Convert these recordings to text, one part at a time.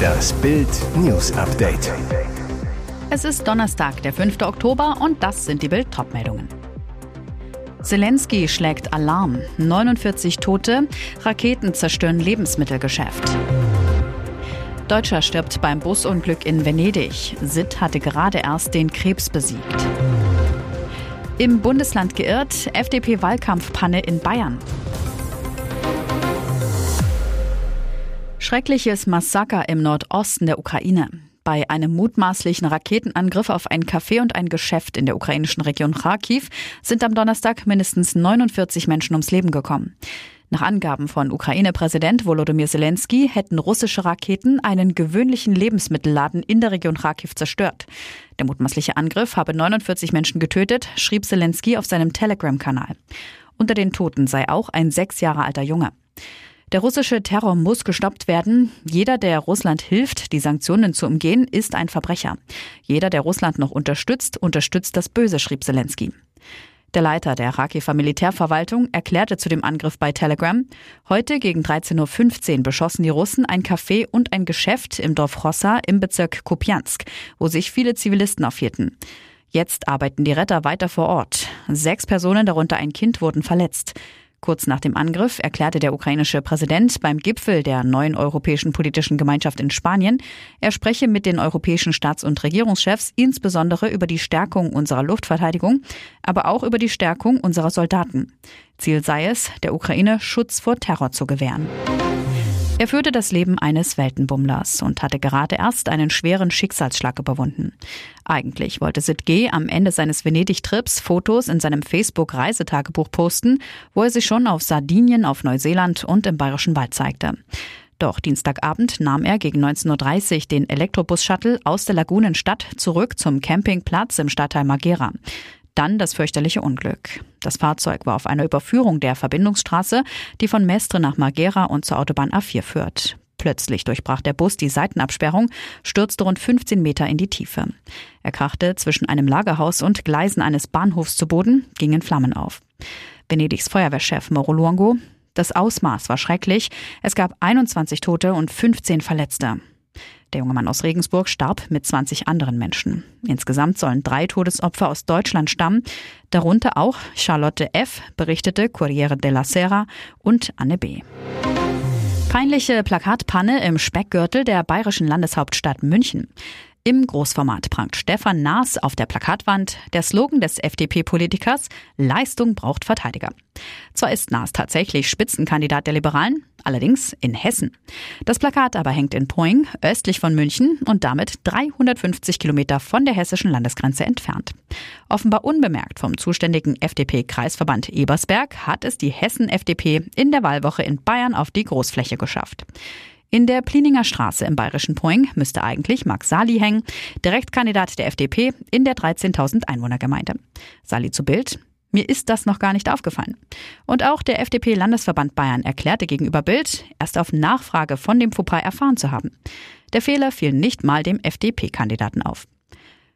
Das Bild News Update. Es ist Donnerstag, der 5. Oktober und das sind die Bild Topmeldungen. Zelensky schlägt Alarm. 49 Tote, Raketen zerstören Lebensmittelgeschäft. Deutscher stirbt beim Busunglück in Venedig. Sid hatte gerade erst den Krebs besiegt. Im Bundesland geirrt, FDP-Wahlkampfpanne in Bayern. Schreckliches Massaker im Nordosten der Ukraine. Bei einem mutmaßlichen Raketenangriff auf ein Café und ein Geschäft in der ukrainischen Region Kharkiv sind am Donnerstag mindestens 49 Menschen ums Leben gekommen. Nach Angaben von Ukraine-Präsident Volodymyr Zelensky hätten russische Raketen einen gewöhnlichen Lebensmittelladen in der Region Kharkiv zerstört. Der mutmaßliche Angriff habe 49 Menschen getötet, schrieb Zelensky auf seinem Telegram-Kanal. Unter den Toten sei auch ein sechs Jahre alter Junge. Der russische Terror muss gestoppt werden. Jeder, der Russland hilft, die Sanktionen zu umgehen, ist ein Verbrecher. Jeder, der Russland noch unterstützt, unterstützt das Böse, schrieb Zelensky. Der Leiter der Rakifer Militärverwaltung erklärte zu dem Angriff bei Telegram, heute gegen 13.15 Uhr beschossen die Russen ein Café und ein Geschäft im Dorf Rossa im Bezirk Kupiansk, wo sich viele Zivilisten aufhielten. Jetzt arbeiten die Retter weiter vor Ort. Sechs Personen, darunter ein Kind, wurden verletzt. Kurz nach dem Angriff erklärte der ukrainische Präsident beim Gipfel der neuen europäischen politischen Gemeinschaft in Spanien, er spreche mit den europäischen Staats- und Regierungschefs insbesondere über die Stärkung unserer Luftverteidigung, aber auch über die Stärkung unserer Soldaten. Ziel sei es, der Ukraine Schutz vor Terror zu gewähren. Er führte das Leben eines Weltenbummlers und hatte gerade erst einen schweren Schicksalsschlag überwunden. Eigentlich wollte Sid G. am Ende seines Venedig-Trips Fotos in seinem Facebook-Reisetagebuch posten, wo er sich schon auf Sardinien, auf Neuseeland und im Bayerischen Wald zeigte. Doch Dienstagabend nahm er gegen 19.30 Uhr den Elektrobus-Shuttle aus der Lagunenstadt zurück zum Campingplatz im Stadtteil Magera. Dann das fürchterliche Unglück. Das Fahrzeug war auf einer Überführung der Verbindungsstraße, die von Mestre nach Margera und zur Autobahn A4 führt. Plötzlich durchbrach der Bus die Seitenabsperrung, stürzte rund 15 Meter in die Tiefe. Er krachte zwischen einem Lagerhaus und Gleisen eines Bahnhofs zu Boden, gingen Flammen auf. Venedigs Feuerwehrchef Moro Luongo. Das Ausmaß war schrecklich. Es gab 21 Tote und 15 Verletzte. Der junge Mann aus Regensburg starb mit 20 anderen Menschen. Insgesamt sollen drei Todesopfer aus Deutschland stammen, darunter auch Charlotte F., berichtete Corriere della Sera und Anne B. Peinliche Plakatpanne im Speckgürtel der bayerischen Landeshauptstadt München. Im Großformat prangt Stefan Naas auf der Plakatwand der Slogan des FDP-Politikers Leistung braucht Verteidiger. Zwar ist Naas tatsächlich Spitzenkandidat der Liberalen, allerdings in Hessen. Das Plakat aber hängt in Poing, östlich von München und damit 350 Kilometer von der hessischen Landesgrenze entfernt. Offenbar unbemerkt vom zuständigen FDP-Kreisverband Ebersberg hat es die Hessen-FDP in der Wahlwoche in Bayern auf die Großfläche geschafft. In der Plininger Straße im bayerischen Poing müsste eigentlich Max Sali hängen, Direktkandidat der FDP in der 13.000 Einwohnergemeinde. Sali zu Bild. Mir ist das noch gar nicht aufgefallen. Und auch der FDP-Landesverband Bayern erklärte gegenüber Bild, erst auf Nachfrage von dem Fauxpas erfahren zu haben. Der Fehler fiel nicht mal dem FDP-Kandidaten auf.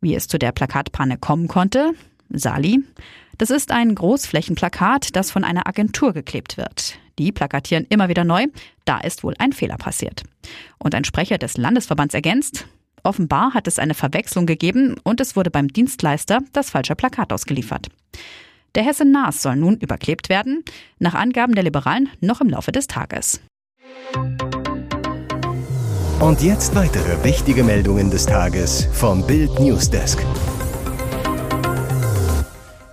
Wie es zu der Plakatpanne kommen konnte? Sali. Das ist ein Großflächenplakat, das von einer Agentur geklebt wird. Die plakatieren immer wieder neu. Da ist wohl ein Fehler passiert. Und ein Sprecher des Landesverbands ergänzt, offenbar hat es eine Verwechslung gegeben und es wurde beim Dienstleister das falsche Plakat ausgeliefert. Der Hesse Naas soll nun überklebt werden, nach Angaben der Liberalen noch im Laufe des Tages. Und jetzt weitere wichtige Meldungen des Tages vom Bild Newsdesk.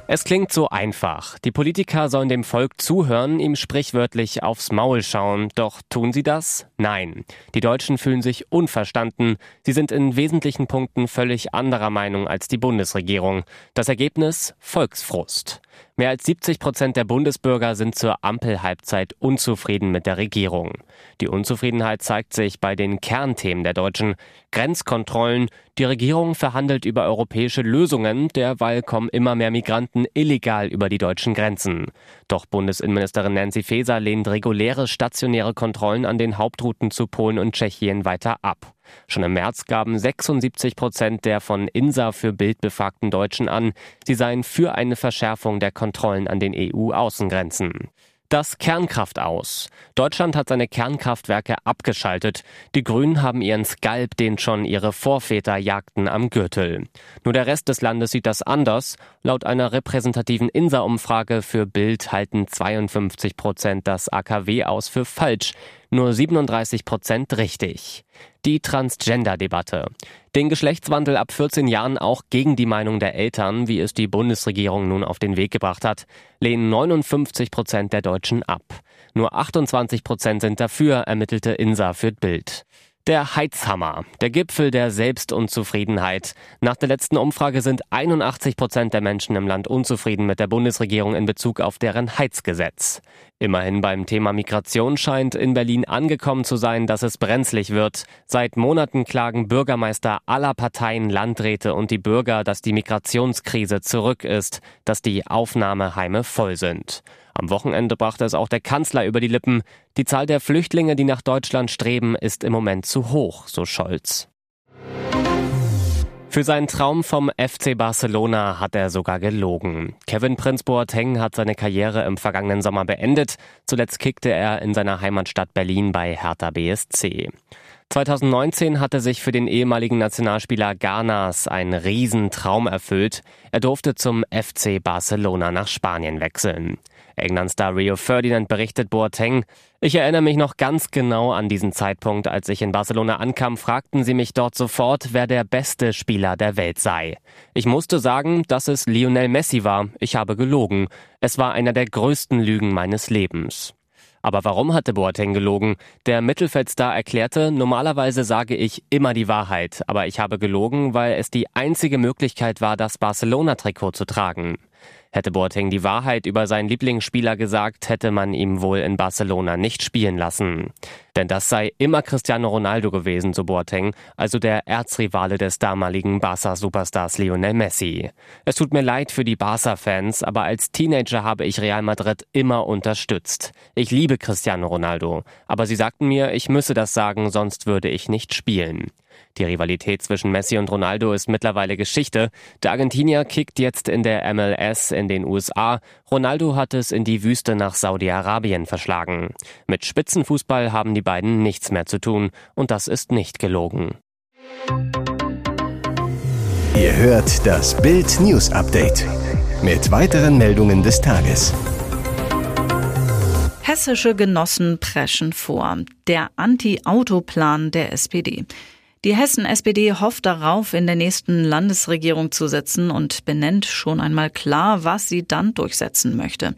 Es klingt so einfach. Die Politiker sollen dem Volk zuhören, ihm sprichwörtlich aufs Maul schauen. Doch tun sie das? Nein. Die Deutschen fühlen sich unverstanden. Sie sind in wesentlichen Punkten völlig anderer Meinung als die Bundesregierung. Das Ergebnis? Volksfrust. Mehr als 70 Prozent der Bundesbürger sind zur Ampelhalbzeit unzufrieden mit der Regierung. Die Unzufriedenheit zeigt sich bei den Kernthemen der Deutschen. Grenzkontrollen. Die Regierung verhandelt über europäische Lösungen. Derweil kommen immer mehr Migranten illegal über die deutschen Grenzen. Doch Bundesinnenministerin Nancy Faeser lehnt reguläre stationäre Kontrollen an den Hauptrouten zu Polen und Tschechien weiter ab. Schon im März gaben 76 Prozent der von INSA für Bild befragten Deutschen an, sie seien für eine Verschärfung der Kontrollen an den EU-Außengrenzen. Das Kernkraft aus. Deutschland hat seine Kernkraftwerke abgeschaltet. Die Grünen haben ihren Skalp, den schon ihre Vorväter jagten, am Gürtel. Nur der Rest des Landes sieht das anders. Laut einer repräsentativen INSA-Umfrage für Bild halten 52 Prozent das AKW aus für falsch nur 37 Prozent richtig. Die Transgender-Debatte. Den Geschlechtswandel ab 14 Jahren auch gegen die Meinung der Eltern, wie es die Bundesregierung nun auf den Weg gebracht hat, lehnen 59 Prozent der Deutschen ab. Nur 28 Prozent sind dafür, ermittelte Insa für Bild. Der Heizhammer, der Gipfel der Selbstunzufriedenheit. Nach der letzten Umfrage sind 81 Prozent der Menschen im Land unzufrieden mit der Bundesregierung in Bezug auf deren Heizgesetz. Immerhin beim Thema Migration scheint in Berlin angekommen zu sein, dass es brenzlig wird. Seit Monaten klagen Bürgermeister aller Parteien, Landräte und die Bürger, dass die Migrationskrise zurück ist, dass die Aufnahmeheime voll sind. Am Wochenende brachte es auch der Kanzler über die Lippen. Die Zahl der Flüchtlinge, die nach Deutschland streben, ist im Moment zu hoch, so Scholz. Für seinen Traum vom FC Barcelona hat er sogar gelogen. Kevin Prinz Boateng hat seine Karriere im vergangenen Sommer beendet. Zuletzt kickte er in seiner Heimatstadt Berlin bei Hertha BSC. 2019 hatte sich für den ehemaligen Nationalspieler Ghanas ein Riesentraum erfüllt. Er durfte zum FC Barcelona nach Spanien wechseln. England-Star Rio Ferdinand berichtet Boateng, ich erinnere mich noch ganz genau an diesen Zeitpunkt, als ich in Barcelona ankam, fragten sie mich dort sofort, wer der beste Spieler der Welt sei. Ich musste sagen, dass es Lionel Messi war. Ich habe gelogen. Es war einer der größten Lügen meines Lebens. Aber warum hatte Boateng gelogen? Der Mittelfeldstar erklärte, normalerweise sage ich immer die Wahrheit, aber ich habe gelogen, weil es die einzige Möglichkeit war, das Barcelona-Trikot zu tragen. Hätte Boateng die Wahrheit über seinen Lieblingsspieler gesagt, hätte man ihm wohl in Barcelona nicht spielen lassen. Denn das sei immer Cristiano Ronaldo gewesen, so Boateng, also der Erzrivale des damaligen Barca-Superstars Lionel Messi. Es tut mir leid für die Barca-Fans, aber als Teenager habe ich Real Madrid immer unterstützt. Ich liebe Cristiano Ronaldo, aber sie sagten mir, ich müsse das sagen, sonst würde ich nicht spielen. Die Rivalität zwischen Messi und Ronaldo ist mittlerweile Geschichte. Der Argentinier kickt jetzt in der MLS in den USA. Ronaldo hat es in die Wüste nach Saudi-Arabien verschlagen. Mit Spitzenfußball haben die beiden nichts mehr zu tun. Und das ist nicht gelogen. Ihr hört das Bild News Update mit weiteren Meldungen des Tages. Hessische Genossen preschen vor. Der Anti-Auto-Plan der SPD. Die Hessen-SPD hofft darauf, in der nächsten Landesregierung zu sitzen und benennt schon einmal klar, was sie dann durchsetzen möchte.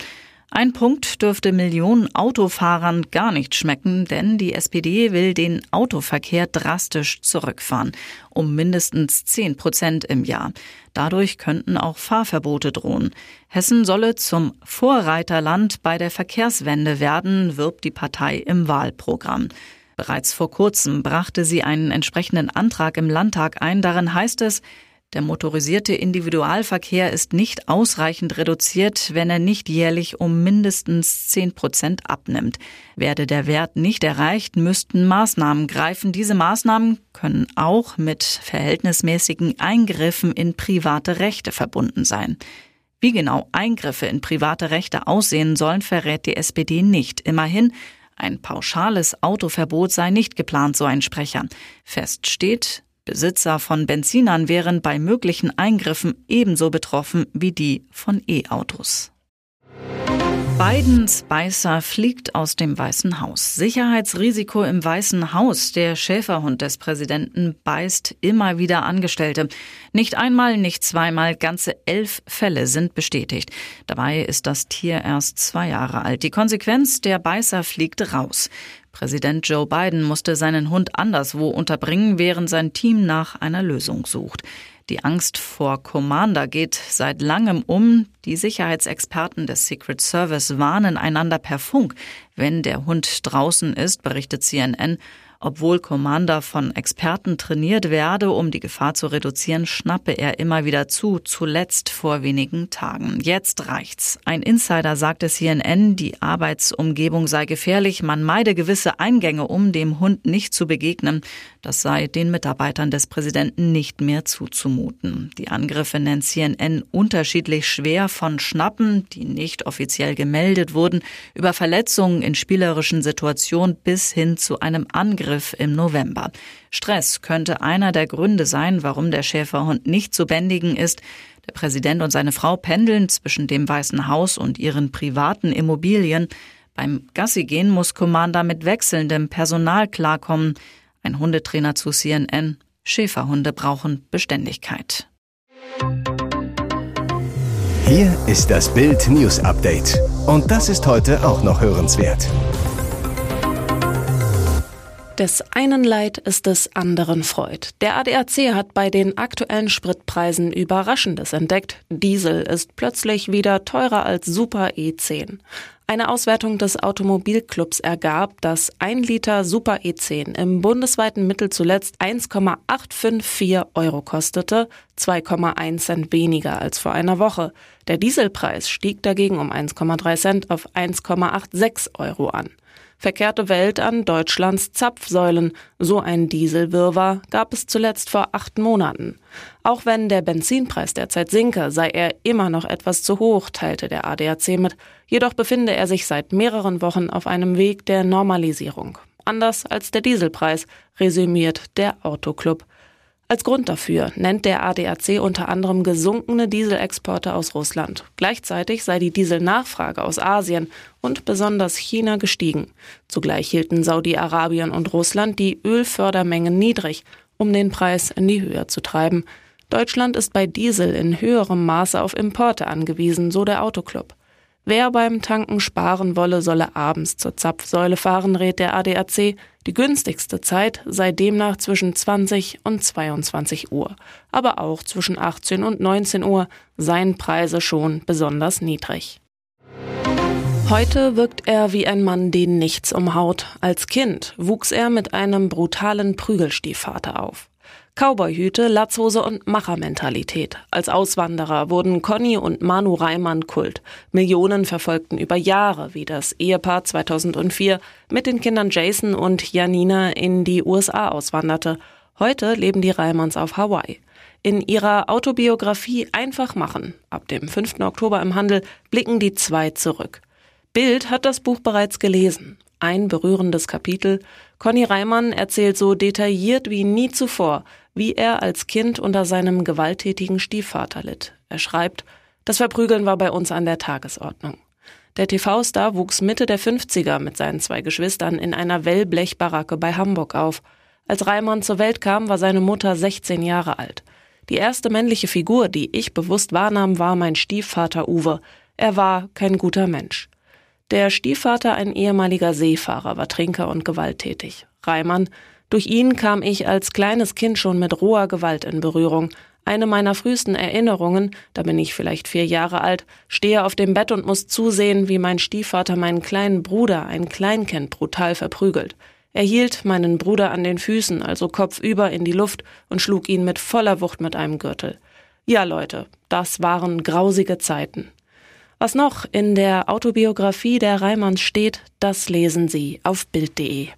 Ein Punkt dürfte Millionen Autofahrern gar nicht schmecken, denn die SPD will den Autoverkehr drastisch zurückfahren, um mindestens 10 Prozent im Jahr. Dadurch könnten auch Fahrverbote drohen. Hessen solle zum Vorreiterland bei der Verkehrswende werden, wirbt die Partei im Wahlprogramm. Bereits vor kurzem brachte sie einen entsprechenden Antrag im Landtag ein. Darin heißt es, der motorisierte Individualverkehr ist nicht ausreichend reduziert, wenn er nicht jährlich um mindestens 10 Prozent abnimmt. Werde der Wert nicht erreicht, müssten Maßnahmen greifen. Diese Maßnahmen können auch mit verhältnismäßigen Eingriffen in private Rechte verbunden sein. Wie genau Eingriffe in private Rechte aussehen sollen, verrät die SPD nicht. Immerhin ein pauschales Autoverbot sei nicht geplant, so ein Sprecher. Fest steht, Besitzer von Benzinern wären bei möglichen Eingriffen ebenso betroffen wie die von E-Autos. Biden Spicer fliegt aus dem Weißen Haus. Sicherheitsrisiko im Weißen Haus. Der Schäferhund des Präsidenten beißt immer wieder Angestellte. Nicht einmal, nicht zweimal, ganze elf Fälle sind bestätigt. Dabei ist das Tier erst zwei Jahre alt. Die Konsequenz, der Beißer fliegt raus. Präsident Joe Biden musste seinen Hund anderswo unterbringen, während sein Team nach einer Lösung sucht. Die Angst vor Commander geht seit langem um. Die Sicherheitsexperten des Secret Service warnen einander per Funk, wenn der Hund draußen ist, berichtet CNN. Obwohl Commander von Experten trainiert werde, um die Gefahr zu reduzieren, schnappe er immer wieder zu, zuletzt vor wenigen Tagen. Jetzt reicht's. Ein Insider sagte CNN, die Arbeitsumgebung sei gefährlich, man meide gewisse Eingänge, um dem Hund nicht zu begegnen. Das sei den Mitarbeitern des Präsidenten nicht mehr zuzumuten. Die Angriffe nennt CNN unterschiedlich schwer von Schnappen, die nicht offiziell gemeldet wurden, über Verletzungen in spielerischen Situationen bis hin zu einem Angriff im November. Stress könnte einer der Gründe sein, warum der Schäferhund nicht zu bändigen ist. Der Präsident und seine Frau pendeln zwischen dem Weißen Haus und ihren privaten Immobilien. Beim Gassigehen muss Commander mit wechselndem Personal klarkommen. Ein Hundetrainer zu CNN. Schäferhunde brauchen Beständigkeit. Hier ist das Bild News Update. Und das ist heute auch noch hörenswert. Des einen Leid ist des anderen Freud. Der ADAC hat bei den aktuellen Spritpreisen Überraschendes entdeckt. Diesel ist plötzlich wieder teurer als Super E10. Eine Auswertung des Automobilclubs ergab, dass ein Liter Super E10 im bundesweiten Mittel zuletzt 1,854 Euro kostete, 2,1 Cent weniger als vor einer Woche. Der Dieselpreis stieg dagegen um 1,3 Cent auf 1,86 Euro an verkehrte Welt an Deutschlands Zapfsäulen. So ein Dieselwirrwarr gab es zuletzt vor acht Monaten. Auch wenn der Benzinpreis derzeit sinke, sei er immer noch etwas zu hoch, teilte der ADAC mit. Jedoch befinde er sich seit mehreren Wochen auf einem Weg der Normalisierung. Anders als der Dieselpreis, resümiert der Autoclub. Als Grund dafür nennt der ADAC unter anderem gesunkene Dieselexporte aus Russland. Gleichzeitig sei die Dieselnachfrage aus Asien und besonders China gestiegen. Zugleich hielten Saudi-Arabien und Russland die Ölfördermengen niedrig, um den Preis in die Höhe zu treiben. Deutschland ist bei Diesel in höherem Maße auf Importe angewiesen, so der Autoclub. Wer beim Tanken sparen wolle, solle abends zur Zapfsäule fahren, rät der ADAC. Die günstigste Zeit sei demnach zwischen 20 und 22 Uhr. Aber auch zwischen 18 und 19 Uhr seien Preise schon besonders niedrig. Heute wirkt er wie ein Mann, den nichts umhaut. Als Kind wuchs er mit einem brutalen Prügelstiefvater auf. Cowboyhüte, Latzhose und Machermentalität. Als Auswanderer wurden Conny und Manu Reimann Kult. Millionen verfolgten über Jahre, wie das Ehepaar 2004 mit den Kindern Jason und Janina in die USA auswanderte. Heute leben die Reimanns auf Hawaii. In ihrer Autobiografie Einfach machen, ab dem 5. Oktober im Handel, blicken die zwei zurück. Bild hat das Buch bereits gelesen. Ein berührendes Kapitel. Conny Reimann erzählt so detailliert wie nie zuvor, wie er als Kind unter seinem gewalttätigen Stiefvater litt. Er schreibt, das Verprügeln war bei uns an der Tagesordnung. Der TV-Star wuchs Mitte der 50er mit seinen zwei Geschwistern in einer Wellblechbaracke bei Hamburg auf. Als Reimann zur Welt kam, war seine Mutter 16 Jahre alt. Die erste männliche Figur, die ich bewusst wahrnahm, war mein Stiefvater Uwe. Er war kein guter Mensch. Der Stiefvater, ein ehemaliger Seefahrer, war Trinker und gewalttätig. Reimann durch ihn kam ich als kleines Kind schon mit roher Gewalt in Berührung. Eine meiner frühesten Erinnerungen, da bin ich vielleicht vier Jahre alt, stehe auf dem Bett und muss zusehen, wie mein Stiefvater meinen kleinen Bruder, ein Kleinkind, brutal verprügelt. Er hielt meinen Bruder an den Füßen, also kopfüber in die Luft und schlug ihn mit voller Wucht mit einem Gürtel. Ja, Leute, das waren grausige Zeiten. Was noch in der Autobiografie der Reimanns steht, das lesen Sie auf Bild.de.